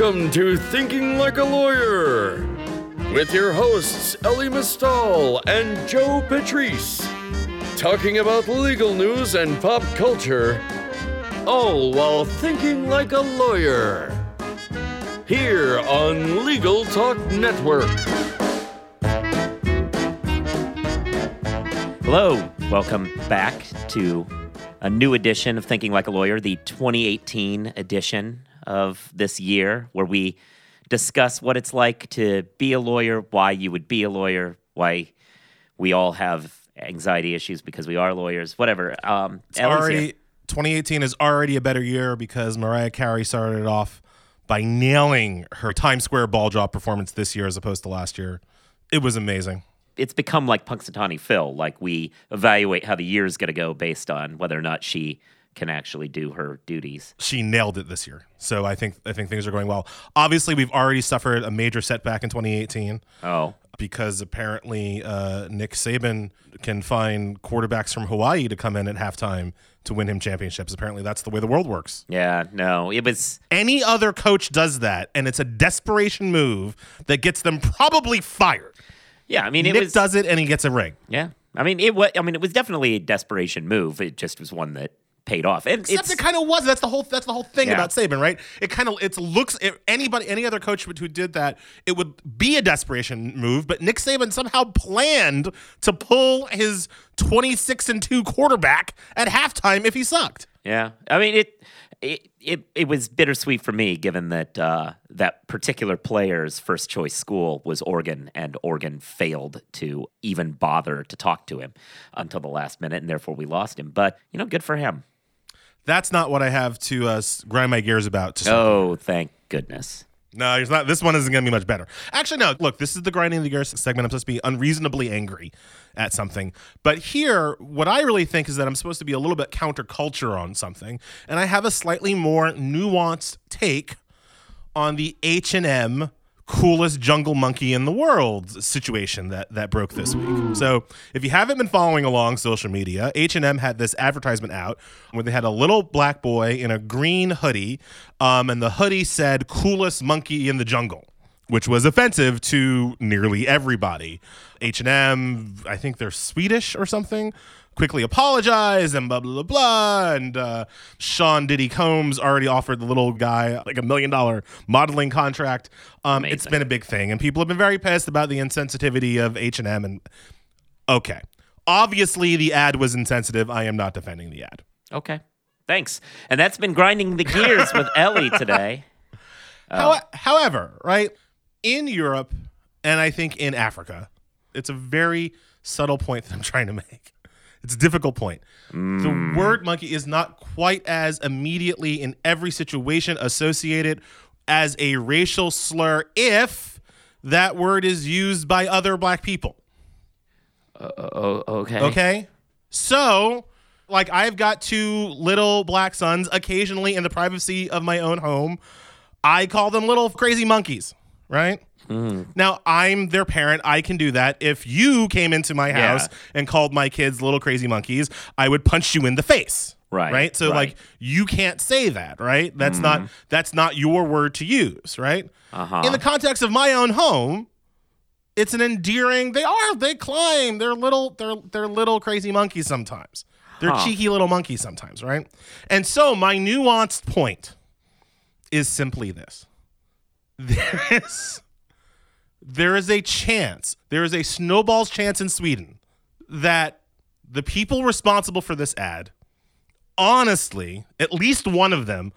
Welcome to Thinking Like a Lawyer with your hosts Elie Mystal and Joe Patrice, talking about legal news and pop culture, all while thinking like a lawyer. Here on Legal Talk Network. Hello, welcome back to a new edition of Thinking Like a Lawyer, the 2018 edition of this year, where we discuss what it's like to be a lawyer, why you would be a lawyer, why we all have anxiety issues because we are lawyers, whatever. Um, already 2018 is already a better year because Mariah Carey started off by nailing her Times Square ball drop performance this year as opposed to last year. It was amazing it's become like Punxsutawney Phil. Like we evaluate how the year is going to go based on whether or not she can actually do her duties. She nailed it this year, so I think I think things are going well. Obviously, we've already suffered a major setback in 2018. Oh, because apparently uh, Nick Saban can find quarterbacks from Hawaii to come in at halftime to win him championships. Apparently, that's the way the world works. Yeah, no, it was any other coach does that, and it's a desperation move that gets them probably fired. Yeah, I mean, it Nick was, does it and he gets a ring. Yeah, I mean, it was. I mean, it was definitely a desperation move. It just was one that paid off. And Except it kind of was. That's the whole. That's the whole thing yeah. about Saban, right? It kind of it looks. It, anybody, any other coach who did that, it would be a desperation move. But Nick Saban somehow planned to pull his twenty six and two quarterback at halftime if he sucked. Yeah, I mean it it, it, it was bittersweet for me, given that uh, that particular player's first choice school was Oregon, and Oregon failed to even bother to talk to him until the last minute, and therefore we lost him. But you know, good for him. That's not what I have to uh, grind my gears about. oh, thank goodness. No, it's not. This one isn't going to be much better. Actually, no. Look, this is the grinding the gears segment. I'm supposed to be unreasonably angry at something, but here, what I really think is that I'm supposed to be a little bit counterculture on something, and I have a slightly more nuanced take on the H and M coolest jungle monkey in the world situation that that broke this week. So, if you haven't been following along social media, H&M had this advertisement out where they had a little black boy in a green hoodie, um, and the hoodie said "coolest monkey in the jungle." Which was offensive to nearly everybody. H&M, I think they're Swedish or something quickly apologize and blah blah blah blah. And uh, Sean Diddy Combs already offered the little guy like a million dollar modeling contract. Um, it's been a big thing, and people have been very pissed about the insensitivity of H and M. And okay, obviously the ad was insensitive. I am not defending the ad. Okay, thanks. And that's been grinding the gears with Elie today. Uh, however, right in Europe and I think in Africa, it's a very subtle point that I'm trying to make. It's a difficult point. Mm. The word monkey is not quite as immediately in every situation associated as a racial slur if that word is used by other black people. Uh, okay. Okay. So, like, I've got two little black sons occasionally in the privacy of my own home. I call them little crazy monkeys, right? Mm. Now, I'm their parent. I can do that. If you came into my house yeah. and called my kids little crazy monkeys, I would punch you in the face. Right. Right. So right. like you can't say that, right? That's mm. not that's not your word to use, right? Uh-huh. In the context of my own home, it's an endearing. They are. They climb. They're little. They're they're little crazy monkeys sometimes. They're huh. cheeky little monkeys sometimes, right? And so my nuanced point is simply this: there is there is a chance, there is a snowball's chance in Sweden that the people responsible for this ad, honestly, at least one of them,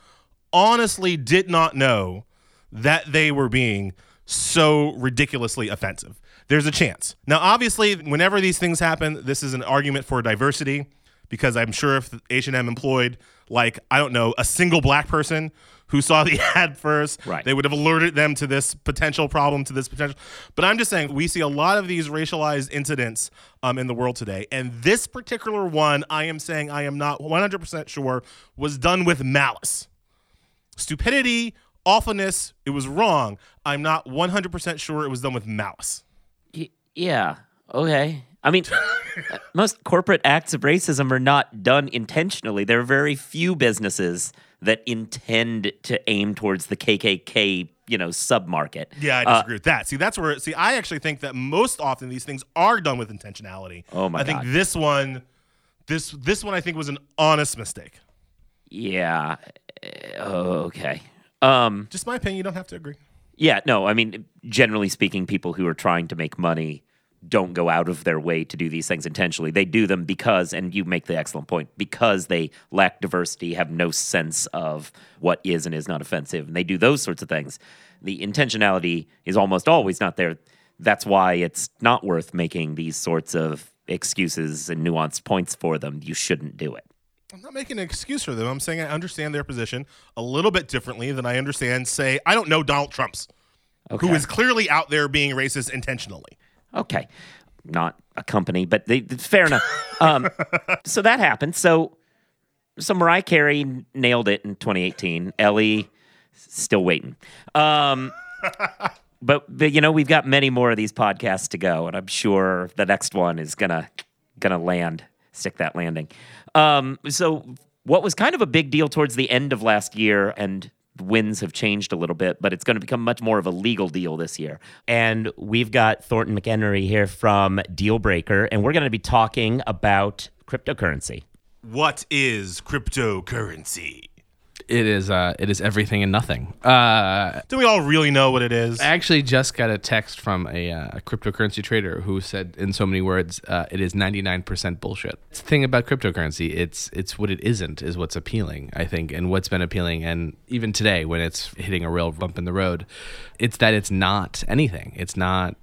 honestly did not know that they were being so ridiculously offensive. There's a chance. Now, obviously, whenever these things happen, this is an argument for diversity because I'm sure if H&M employed like I don't know a single black person who saw the ad first. Right. They would have alerted them to this potential problem, to this potential. But I'm just saying, we see a lot of these racialized incidents um, in the world today. And this particular one, I am saying I am not 100% sure was done with malice. Stupidity, awfulness, it was wrong. I'm not 100% sure it was done with malice. Y- yeah. Okay. I mean, most corporate acts of racism are not done intentionally. There are very few businesses that intend to aim towards the KKK you know submarket. Yeah, I Uh, disagree with that. See, that's where. See, I actually think that most often these things are done with intentionality. Oh, my I think this one, this this one, I think was an honest mistake. yeah. uh, Okay. Um, Just my opinion. You don't have to agree. Yeah, no, I mean, generally speaking, people who are trying to make money don't go out of their way to do these things intentionally. They do them because, and you make the excellent point, because they lack diversity, have no sense of what is and is not offensive, and they do those sorts of things. The intentionality is almost always not there. That's why it's not worth making these sorts of excuses and nuanced points for them. You shouldn't do it. I'm not making an excuse for them. I'm saying I understand their position a little bit differently than I understand, say, I don't know Donald Trump's, Okay. who is clearly out there being racist intentionally. Okay. Not a company, but they, fair enough. Um, so that happened. So, so Mariah Carey nailed it in 2018. Elie still waiting. Um, but, but you know we've got many more of these podcasts to go, and I'm sure the next one is gonna gonna land, stick that landing. Um, so what was kind of a big deal towards the end of last year, and winds have changed a little bit, but it's going to become much more of a legal deal this year. And we've got Thornton McEnery here from Dealbreaker, and we're going to be talking about cryptocurrency. What is cryptocurrency? It is uh, it is everything and nothing. Uh, Do we all really know what it is? I actually just got a text from a, uh, a cryptocurrency trader who said, in so many words, uh, it is ninety nine percent bullshit. It's the thing about cryptocurrency, it's it's what it isn't is what's appealing, I think, and what's been appealing, and even today when it's hitting a real bump in the road, it's that it's not anything. It's not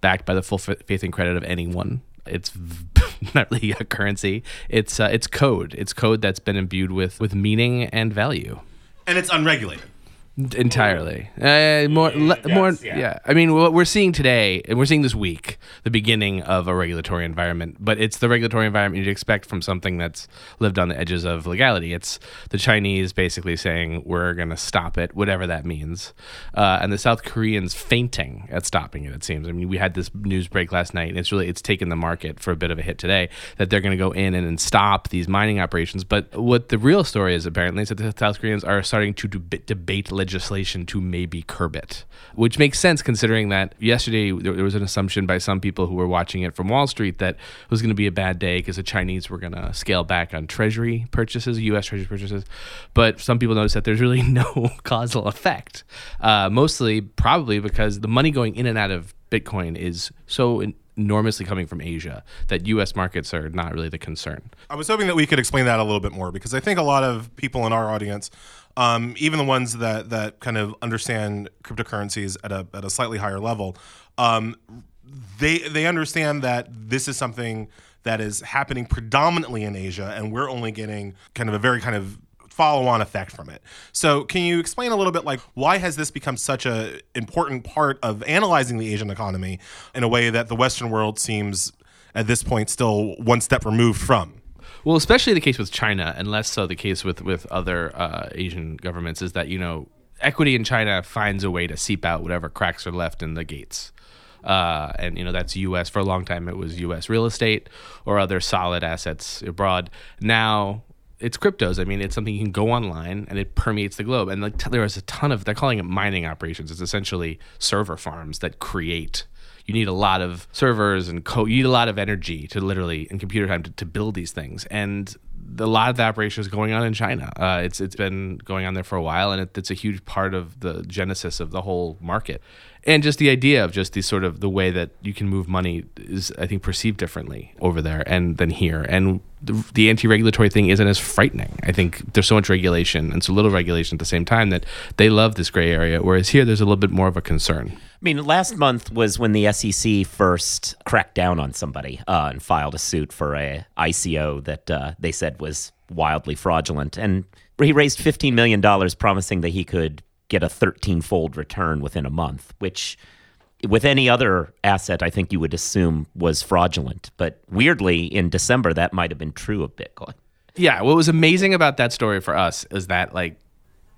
backed by the full fa- faith and credit of anyone. It's not really a currency. It's uh, it's code. It's code that's been imbued with with meaning and value. and it's unregulated. Entirely. Uh, more, le- more. yeah. Yeah. I mean, what we're seeing today, and we're seeing this week, the beginning of a regulatory environment. But it's the regulatory environment you'd expect from something that's lived on the edges of legality. It's the Chinese basically saying we're going to stop it, whatever that means, uh, and the South Koreans feinting at stopping it. It seems. I mean, we had this news break last night, and it's really it's taken the market for a bit of a hit today that they're going to go in and, and stop these mining operations. But what the real story is apparently is that the South Koreans are starting to deb- debate legislation to maybe curb it, which makes sense considering that yesterday there, was an assumption by some people who were watching it from Wall Street that it was going to be a bad day because the Chinese were going to scale back on Treasury purchases, U.S. Treasury purchases. But some people noticed that there's really no causal effect, uh, mostly probably because the money going in and out of Bitcoin is so enormously coming from Asia that U.S. markets are not really the concern. I was hoping that we could explain that a little bit more because I think a lot of people in our audience, um, even the ones that that kind of understand cryptocurrencies at a at a slightly higher level, um, they they understand that this is something that is happening predominantly in Asia, and we're only getting kind of a very kind of follow-on effect from it. So, can you explain a little bit like why has this become such a important part of analyzing the Asian economy in a way that the Western world seems at this point still one step removed from? Well, especially the case with China, and less so the case with with other uh, Asian governments, is that you know equity in China finds a way to seep out whatever cracks are left in the gates. Uh, and you know that's U.S. for a long time. It was U.S. real estate or other solid assets abroad. Now it's cryptos. I mean, it's something you can go online and it permeates the globe. And like, there is a ton of they're calling it mining operations. It's essentially server farms that create. You need a lot of servers and co- you need a lot of energy to literally and computer time to, to build these things. And a lot of the operation is going on in China. Uh, it's it's been going on there for a while, and it, it's a huge part of the genesis of the whole market. And just the idea of just the sort of the way that you can move money is, I think, perceived differently over there and than here. And the, the anti-regulatory thing isn't as frightening. I think there's so much regulation and so little regulation at the same time that they love this gray area. Whereas here, there's a little bit more of a concern. I mean, last month was when the SEC first cracked down on somebody uh, and filed a suit for a ICO that uh, they said was wildly fraudulent, and he raised fifteen million dollars, promising that he could get a thirteen-fold return within a month, which. With any other asset, I think you would assume was fraudulent. But weirdly, in December, that might have been true of Bitcoin. Yeah, what was amazing about that story for us is that like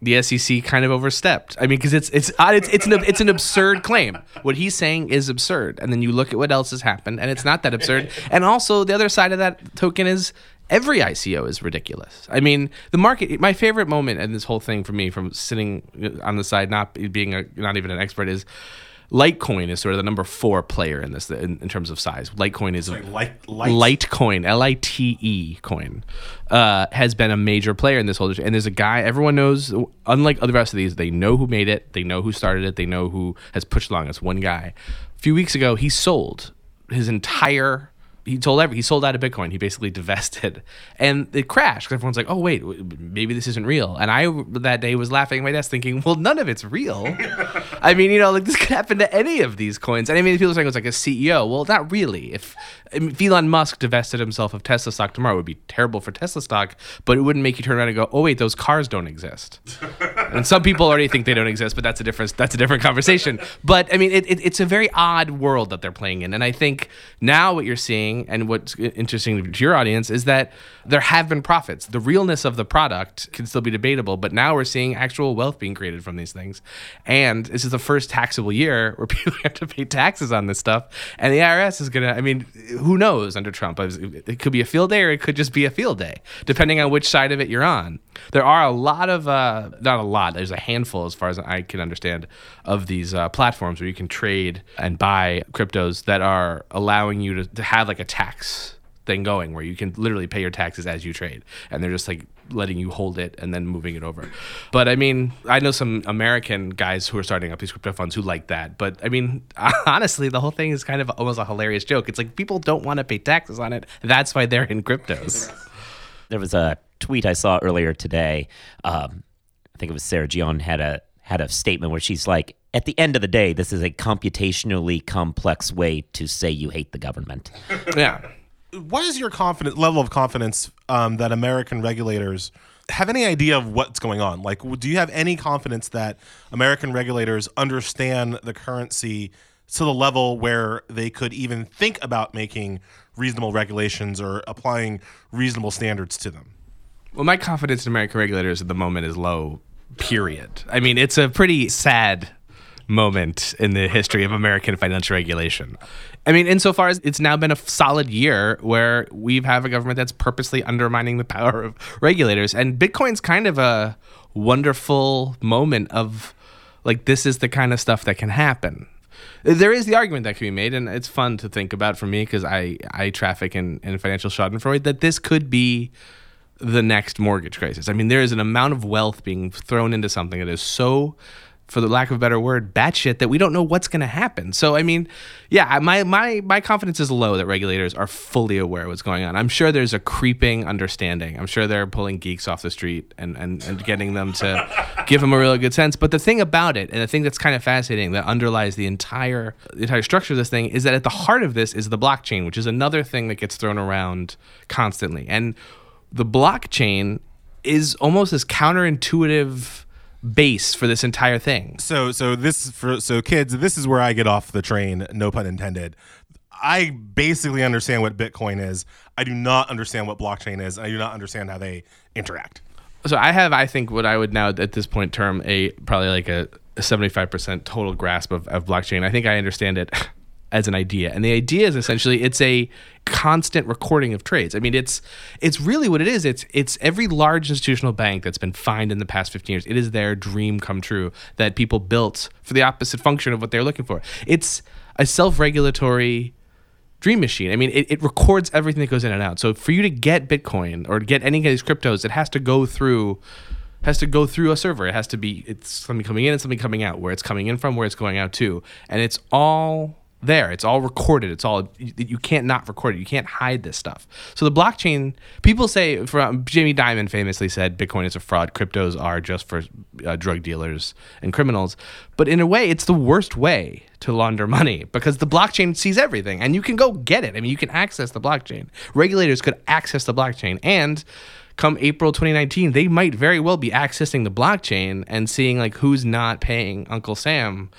the SEC kind of overstepped. I mean, because it's it's uh, it's it's an it's an absurd claim. What he's saying is absurd, and then you look at what else has happened, and it's not that absurd. And also, the other side of that token is every ICO is ridiculous. I mean, the market. My favorite moment in this whole thing for me, from sitting on the side, not being a, not even an expert, is Litecoin is sort of the number four player in this in, in terms of size. Litecoin is Like light, light. Litecoin, L I T E coin, uh, has been a major player in this whole. And there's a guy everyone knows. Unlike the rest of these, they know who made it, they know who started it, they know who has pushed along. It's one guy. A few weeks ago, he sold his entire he told every he sold out of Bitcoin. He basically divested, and it crashed. Everyone's like, "Oh wait, maybe this isn't real." And I that day was laughing at my desk, thinking, "Well, none of it's real." I mean, you know, like this could happen to any of these coins. And I mean, people are saying it was like a CEO. Well, not really. If, if Elon Musk divested himself of Tesla stock tomorrow, it would be terrible for Tesla stock, but it wouldn't make you turn around and go, "Oh wait, those cars don't exist." and some people already think they don't exist, but that's a different that's a different conversation. But I mean, it, it, it's a very odd world that they're playing in, and I think now what you're seeing and what's interesting to your audience is that there have been profits. The realness of the product can still be debatable, but now we're seeing actual wealth being created from these things. And this is the first taxable year where people have to pay taxes on this stuff. And the IRS is to, I mean, who knows under Trump? It could be a field day or it could just be a field day, depending on which side of it you're on. There are a lot of, uh, not a lot, there's a handful, as far as I can understand, of these uh, platforms where you can trade and buy cryptos that are allowing you to, to have like a tax thing going where you can literally pay your taxes as you trade and they're just like letting you hold it and then moving it over. But i mean i know some american guys who are starting up these crypto funds who like that. But i mean honestly the whole thing is kind of almost a hilarious joke. It's like people don't want to pay taxes on it. That's why they're in cryptos. There was a tweet i saw earlier today. Um, i think it was sarah Jeong had a had a statement where she's like at the end of the day, this is a computationally complex way to say you hate the government. yeah. What is your confidence level of confidence um, that American regulators have any idea of what's going on? Like, do you have any confidence that American regulators understand the currency to the level where they could even think about making reasonable regulations or applying reasonable standards to them? Well, my confidence in American regulators at the moment is low. Period. I mean, it's a pretty sad moment in the history of American financial regulation. I mean, insofar as it's now been a solid year where we have a government that's purposely undermining the power of regulators. And Bitcoin's kind of a wonderful moment of like, this is the kind of stuff that can happen. There is the argument that can be made, and it's fun to think about for me because I, I traffic in, in financial schadenfreude, that this could be the next mortgage crisis. I mean, there is an amount of wealth being thrown into something that is so for the lack of a better word, batshit that we don't know what's going to happen. So, I mean, yeah, my my my confidence is low that regulators are fully aware of what's going on. I'm sure there's a creeping understanding. I'm sure they're pulling geeks off the street and and, and getting them to give them a really good sense. But the thing about it, and the thing that's kind of fascinating that underlies the entire the entire structure of this thing, is that at the heart of this is the blockchain, which is another thing that gets thrown around constantly. And the blockchain is almost as counterintuitive base for this entire thing. So so this for so kids, this is where I get off the train, no pun intended. I basically understand what Bitcoin is. I do not understand what blockchain is. I do not understand how they interact. So I have, I think, what I would now at this point term a probably like a, 75% total grasp of, of blockchain. I think I understand it as an idea. And the idea is essentially it's a constant recording of trades. I mean, it's it's really what it is. It's it's every large institutional bank that's been fined in the past 15 years. It is their dream come true that people built for the opposite function of what they're looking for. It's a self-regulatory dream machine. I mean, it, it records everything that goes in and out. So for you to get Bitcoin or get any of these cryptos, it has to go through has to go through a server. It has to be it's something coming in and something coming out, where it's coming in from, where it's going out to. And it's all there. It's all recorded. It's all you can't not record it. You can't hide this stuff. So the blockchain, people say from Jamie Dimon famously said Bitcoin is a fraud. Cryptos are just for uh, drug dealers and criminals. But in a way, it's the worst way to launder money because the blockchain sees everything and you can go get it. I mean, you can access the blockchain. Regulators could access the blockchain and come April 2019, they might very well be accessing the blockchain and seeing like who's not paying Uncle Sam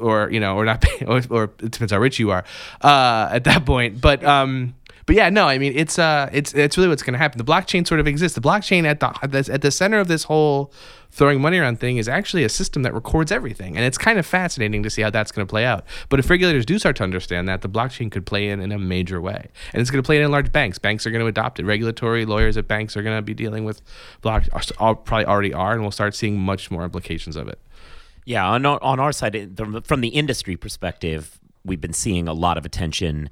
or you know, or not, or, or it depends how rich you are uh, at that point. But um, but yeah, no, I mean it's uh it's it's really what's going to happen. The blockchain sort of exists. The blockchain at the at the- center of this whole throwing money around thing is actually a system that records everything, and it's kind of fascinating to see how that's going to play out. But if regulators do start to understand that, the blockchain could play in in a major way, and it's going to play in in large banks. Banks are going to adopt it. Regulatory lawyers at banks are going to be dealing with block, probably already are, and we'll start seeing much more implications of it. Yeah, on our, on our side, from the industry perspective, we've been seeing a lot of attention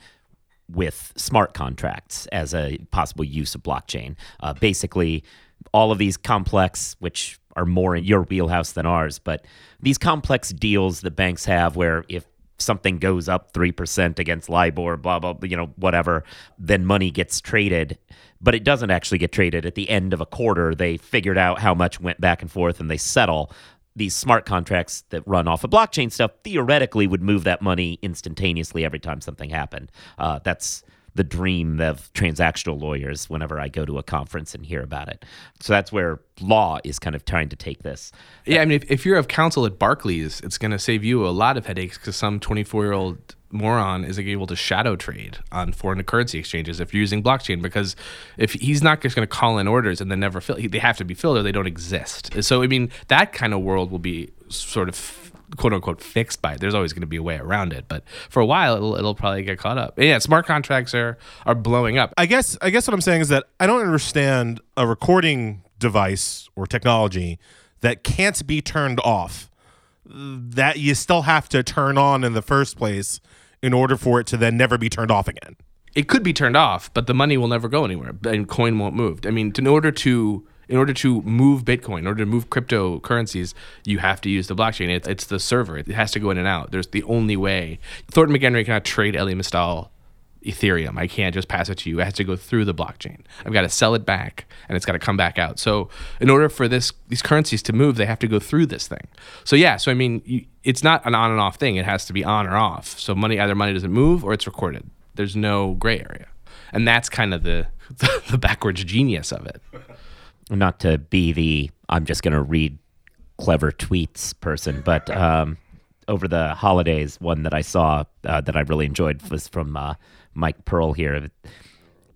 with smart contracts as a possible use of blockchain. Uh, basically, all of these complex, which are more in your wheelhouse than ours, but these complex deals that banks have where if something goes up 3% against LIBOR, blah, blah, you know, whatever, then money gets traded. But it doesn't actually get traded at the end of a quarter. They figured out how much went back and forth and they settle. These smart contracts that run off of blockchain stuff theoretically would move that money instantaneously every time something happened. Uh, that's the dream of transactional lawyers whenever I go to a conference and hear about it. So that's where law is kind of trying to take this. Yeah, I mean, if, if you're of counsel at Barclays, it's going to save you a lot of headaches because some 24 year old moron is able to shadow trade on foreign currency exchanges if you're using blockchain because if he's not just going to call in orders and then never fill, they have to be filled or they don't exist. So I mean, that kind of world will be sort of quote unquote fixed by it. There's always going to be a way around it, but for a while it'll, it'll probably get caught up. Yeah, smart contracts are are blowing up. I guess I guess what I'm saying is that I don't understand a recording device or technology that can't be turned off that you still have to turn on in the first place in order for it to then never be turned off again. it could be turned off, but the money will never go anywhere, and coin won't move. I mean, in order to in order to move Bitcoin, in order to move cryptocurrencies, you have to use the blockchain. It, it's the server; it has to go in and out. There's the only way. Thornton McEnery cannot trade Elie Mystal Ethereum. I can't just pass it to you. It has to go through the blockchain. I've got to sell it back, and it's got to come back out. So, in order for this these currencies to move, they have to go through this thing. So, yeah. So, I mean, you, it's not an on and off thing. It has to be on or off. So, money either money doesn't move or it's recorded. There's no gray area, and that's kind of the the backwards genius of it. not to be the I'm just going to read clever tweets person, but um, over the holidays, one that I saw uh, that I really enjoyed was from uh, Mike Pearl here.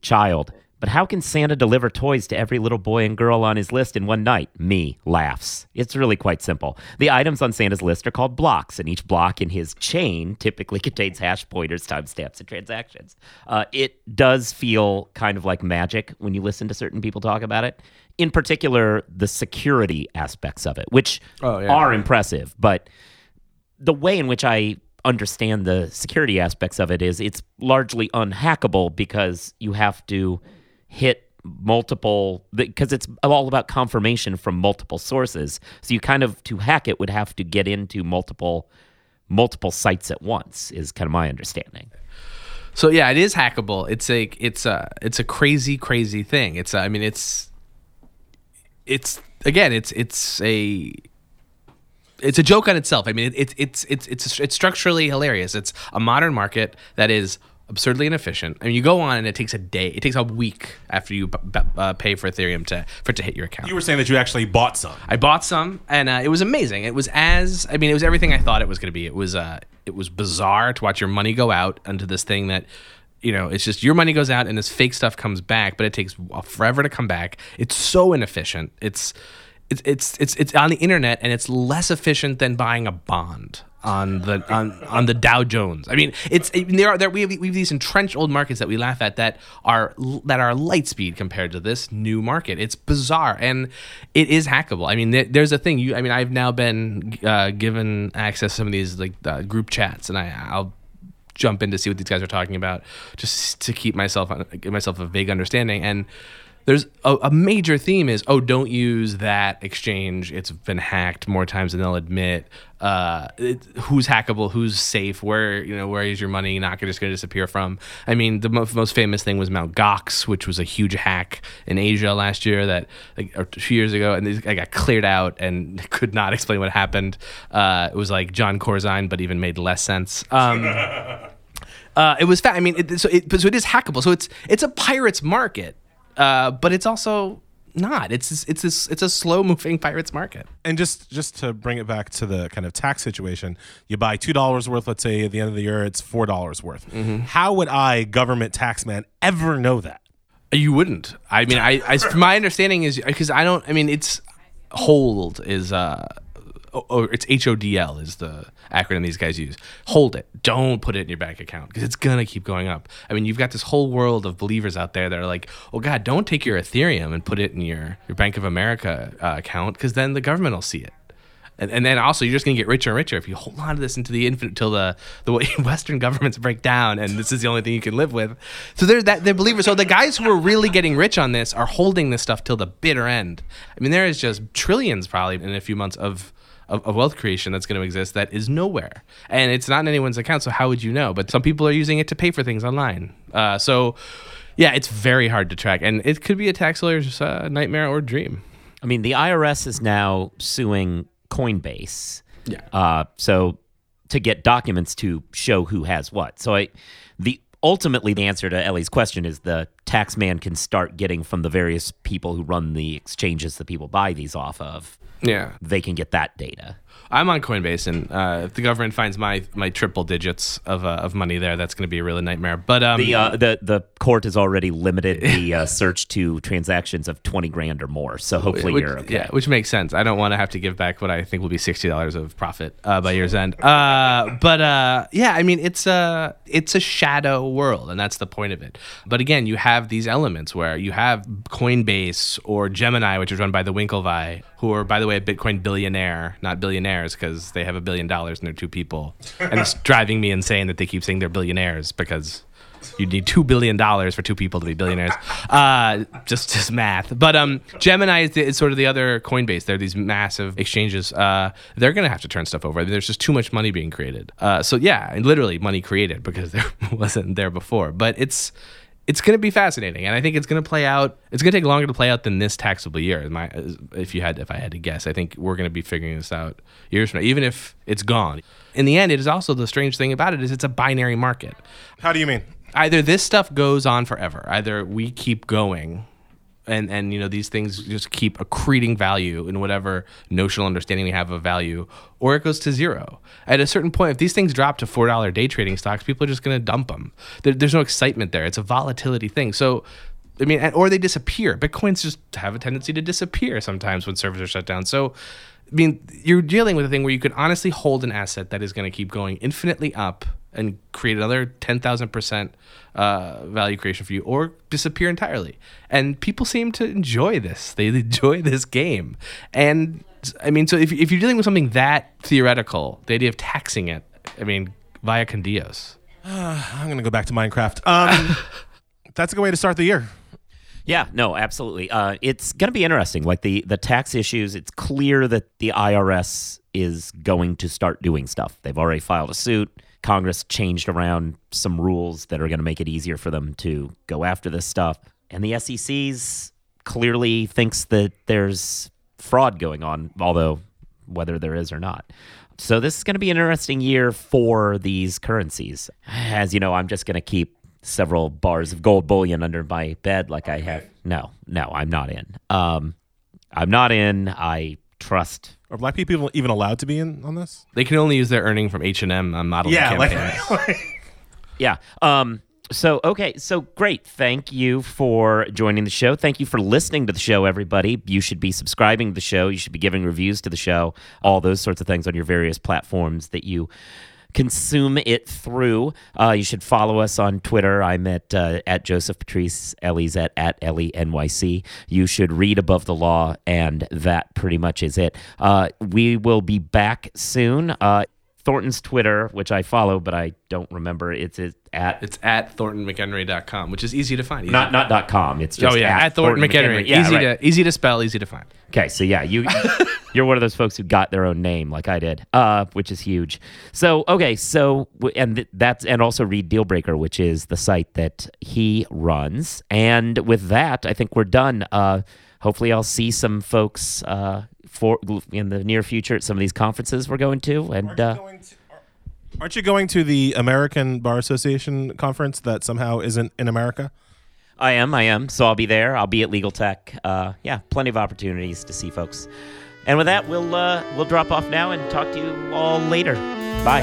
Child, but how can Santa deliver toys to every little boy and girl on his list in one night? Me laughs. It's really quite simple. The items on Santa's list are called blocks, and each block in his chain typically contains hash pointers, timestamps, and transactions. Uh, it does feel kind of like magic when you listen to certain people talk about it. In particular, the security aspects of it, which Oh, yeah. are impressive, but the way in which I understand the security aspects of it is it's largely unhackable because you have to hit multiple because it's all about confirmation from multiple sources so you kind of to hack it would have to get into multiple multiple sites at once is kind of my understanding So yeah, it is hackable. It's a it's a it's a crazy crazy thing. It's a, I mean it's it's again it's it's a it's a joke on itself. I mean, it, it's it's it's it's structurally hilarious. It's a modern market that is absurdly inefficient. I mean, you go on and it takes a day. It takes a week after you b- b- uh, pay for Ethereum to for it to hit your account. You were saying that you actually bought some. I bought some, and uh, it was amazing. It was as I mean, it was everything I thought it was going to be. It was uh, it was bizarre to watch your money go out into this thing that. You know, it's just your money goes out and this fake stuff comes back, but it takes forever to come back. It's so inefficient. It's it's it's it's it's on the internet and it's less efficient than buying a bond on the on on the Dow Jones. I mean, it's I mean, there are there we have, we have these entrenched old markets that we laugh at that are that are light speed compared to this new market. It's bizarre and it is hackable. I mean, there, there's a thing you. I mean, I've now been uh, given access to some of these like uh, group chats, and I I'll jump in to see what these guys are talking about just to keep myself give myself a vague understanding and there's a, a major theme is oh don't use that exchange. It's been hacked more times than they'll admit. Uh, it, who's hackable? Who's safe? Where you know where is your money not just going to disappear from? I mean the mo- most famous thing was mount gox which was a huge hack in asia last year that like or two years ago and i got cleared out and could not explain what happened. Uh, it was like john corzine but even made less sense. Um, uh, it was fat. I mean, it, so it, so it is hackable. So it's it's a pirate's market, uh, but it's also not. It's it's this, it's a slow moving pirates market. And just just to bring it back to the kind of tax situation, you buy two dollars worth. Let's say at the end of the year, it's four dollars worth. How would I, government tax man, ever know that? You wouldn't. I mean, I, I my understanding is because I don't. I mean, it's hold is uh, or it's H O D L is the acronym these guys use. Hold it. Don't put it in your bank account because it's gonna keep going up. I mean, you've got this whole world of believers out there that are like, oh God, don't take your Ethereum and put it in your your Bank of America uh, account because then the government will see it. And, and then also you're just gonna get richer and richer if you hold on to this into the infinite till the the Western governments break down and this is the only thing you can live with. So there's that the believers. So the guys who are really getting rich on this are holding this stuff till the bitter end. I mean, there is just trillions probably in a few months of of, of wealth creation that's going to exist that is nowhere, and it's not in anyone's account. So how would you know? But some people are using it to pay for things online. Uh, so yeah, it's very hard to track, and it could be a tax lawyer's uh, nightmare or dream. I mean, the IRS is now suing Coinbase. Yeah. Uh, so to get documents to show who has what. So I, the ultimately the answer to Elie's question is the tax man can start getting from the various people who run the exchanges that people buy these off of. Yeah. They can get that data. I'm on Coinbase, and uh, if the government finds my my triple digits of uh, of money there, that's going to be a really nightmare. But um, The uh, the the court has already limited the uh, search to transactions of twenty grand or more. So hopefully which, you're okay. yeah, which makes sense. I don't want to have to give back what I think will be sixty dollars of profit uh, by year's end. Uh, but uh, yeah, I mean it's a it's a shadow world, and that's the point of it. But again, you have these elements where you have Coinbase or Gemini, which is run by the Winklevi, who are by the way a Bitcoin billionaire, not billionaires, because they have a billion dollars and they're two people, and it's driving me insane that they keep saying they're billionaires because you need two billion dollars for two people to be billionaires. Uh, just just math. But um, Gemini is, the, is sort of the other Coinbase. They're these massive exchanges. Uh, they're gonna have to turn stuff over. There's just too much money being created. Uh, so yeah, literally money created because there wasn't there before. But it's it's going to be fascinating, and I think it's going to play out. It's going to take longer to play out than this taxable year. My, if you had, if I had to guess, I think we're going to be figuring this out years from now, even if it's gone. In the end, it is also the strange thing about it is it's a binary market How do you mean? either this stuff goes on forever either we keep going and and you know these things just keep accreting value in whatever notional understanding we have of value or it goes to zero at a certain point if these things drop to four dollar day trading stocks people are just going to dump them there, there's no excitement there it's a volatility thing so I mean, or they disappear. Bitcoins just have a tendency to disappear sometimes when servers are shut down. So, I mean, you're dealing with a thing where you could honestly hold an asset that is going to keep going infinitely up and create another 10,000% uh, value creation for you or disappear entirely. And people seem to enjoy this. They enjoy this game. And I mean, so if, if you're dealing with something that theoretical, the idea of taxing it, I mean, via con Dios. I'm gonna go back to Minecraft. Um, that's a good way to start the year. Yeah, no, absolutely. Uh, it's going to be interesting. Like the the tax issues, it's clear that the IRS is going to start doing stuff. They've already filed a suit. Congress changed around some rules that are going to make it easier for them to go after this stuff. And the SEC's clearly thinks that there's fraud going on, although whether there is or not. So this is going to be an interesting year for these currencies. As you know, I'm just going to keep several bars of gold bullion under my bed like I have. No, no, I'm not in. Um, I'm not in. I trust. Are black people even allowed to be in on this? They can only use their earning from H&M on modeling campaigns. Yeah. Um, so okay, so great. Thank you for joining the show. Thank you for listening to the show, everybody. You should be subscribing to the show. You should be giving reviews to the show. All those sorts of things on your various platforms that you consume it through. Uh, you should follow us on Twitter. I'm at uh, at Joseph Patrice. Elie's at at Elie NYC. You should read Above the Law, and that pretty much is it. Uh, we will be back soon. Uh, Thornton's Twitter, which I follow, but I don't remember. It's, it's at It's at thorntonmcenery.com, which is easy to find. Easy not not dot com. It's just oh yeah, at, Thornton, McEnery. Yeah, easy right. to easy to spell, easy to find. Okay, so yeah, you you're one of those folks who got their own name, like I did, uh, which is huge. So okay, so and th- that's and also read Dealbreaker, which is the site that he runs. And with that, I think we're done. Uh, hopefully, I'll see some folks uh, for in the near future at some of these conferences we're going to. And uh, Aren't you going to the American Bar Association conference that somehow isn't in America? I am. I am. So I'll be there. I'll be at Legal Tech. Uh, yeah, plenty of opportunities to see folks. And with that, we'll uh, we'll drop off now and talk to you all later. Bye.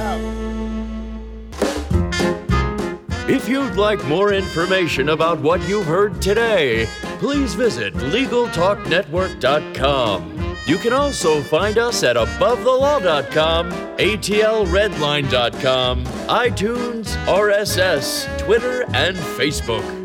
If you'd like more information about what you've heard today, please visit LegalTalkNetwork.com. You can also find us at AboveTheLaw.com, ATLRedline.com, iTunes, RSS, Twitter, and Facebook.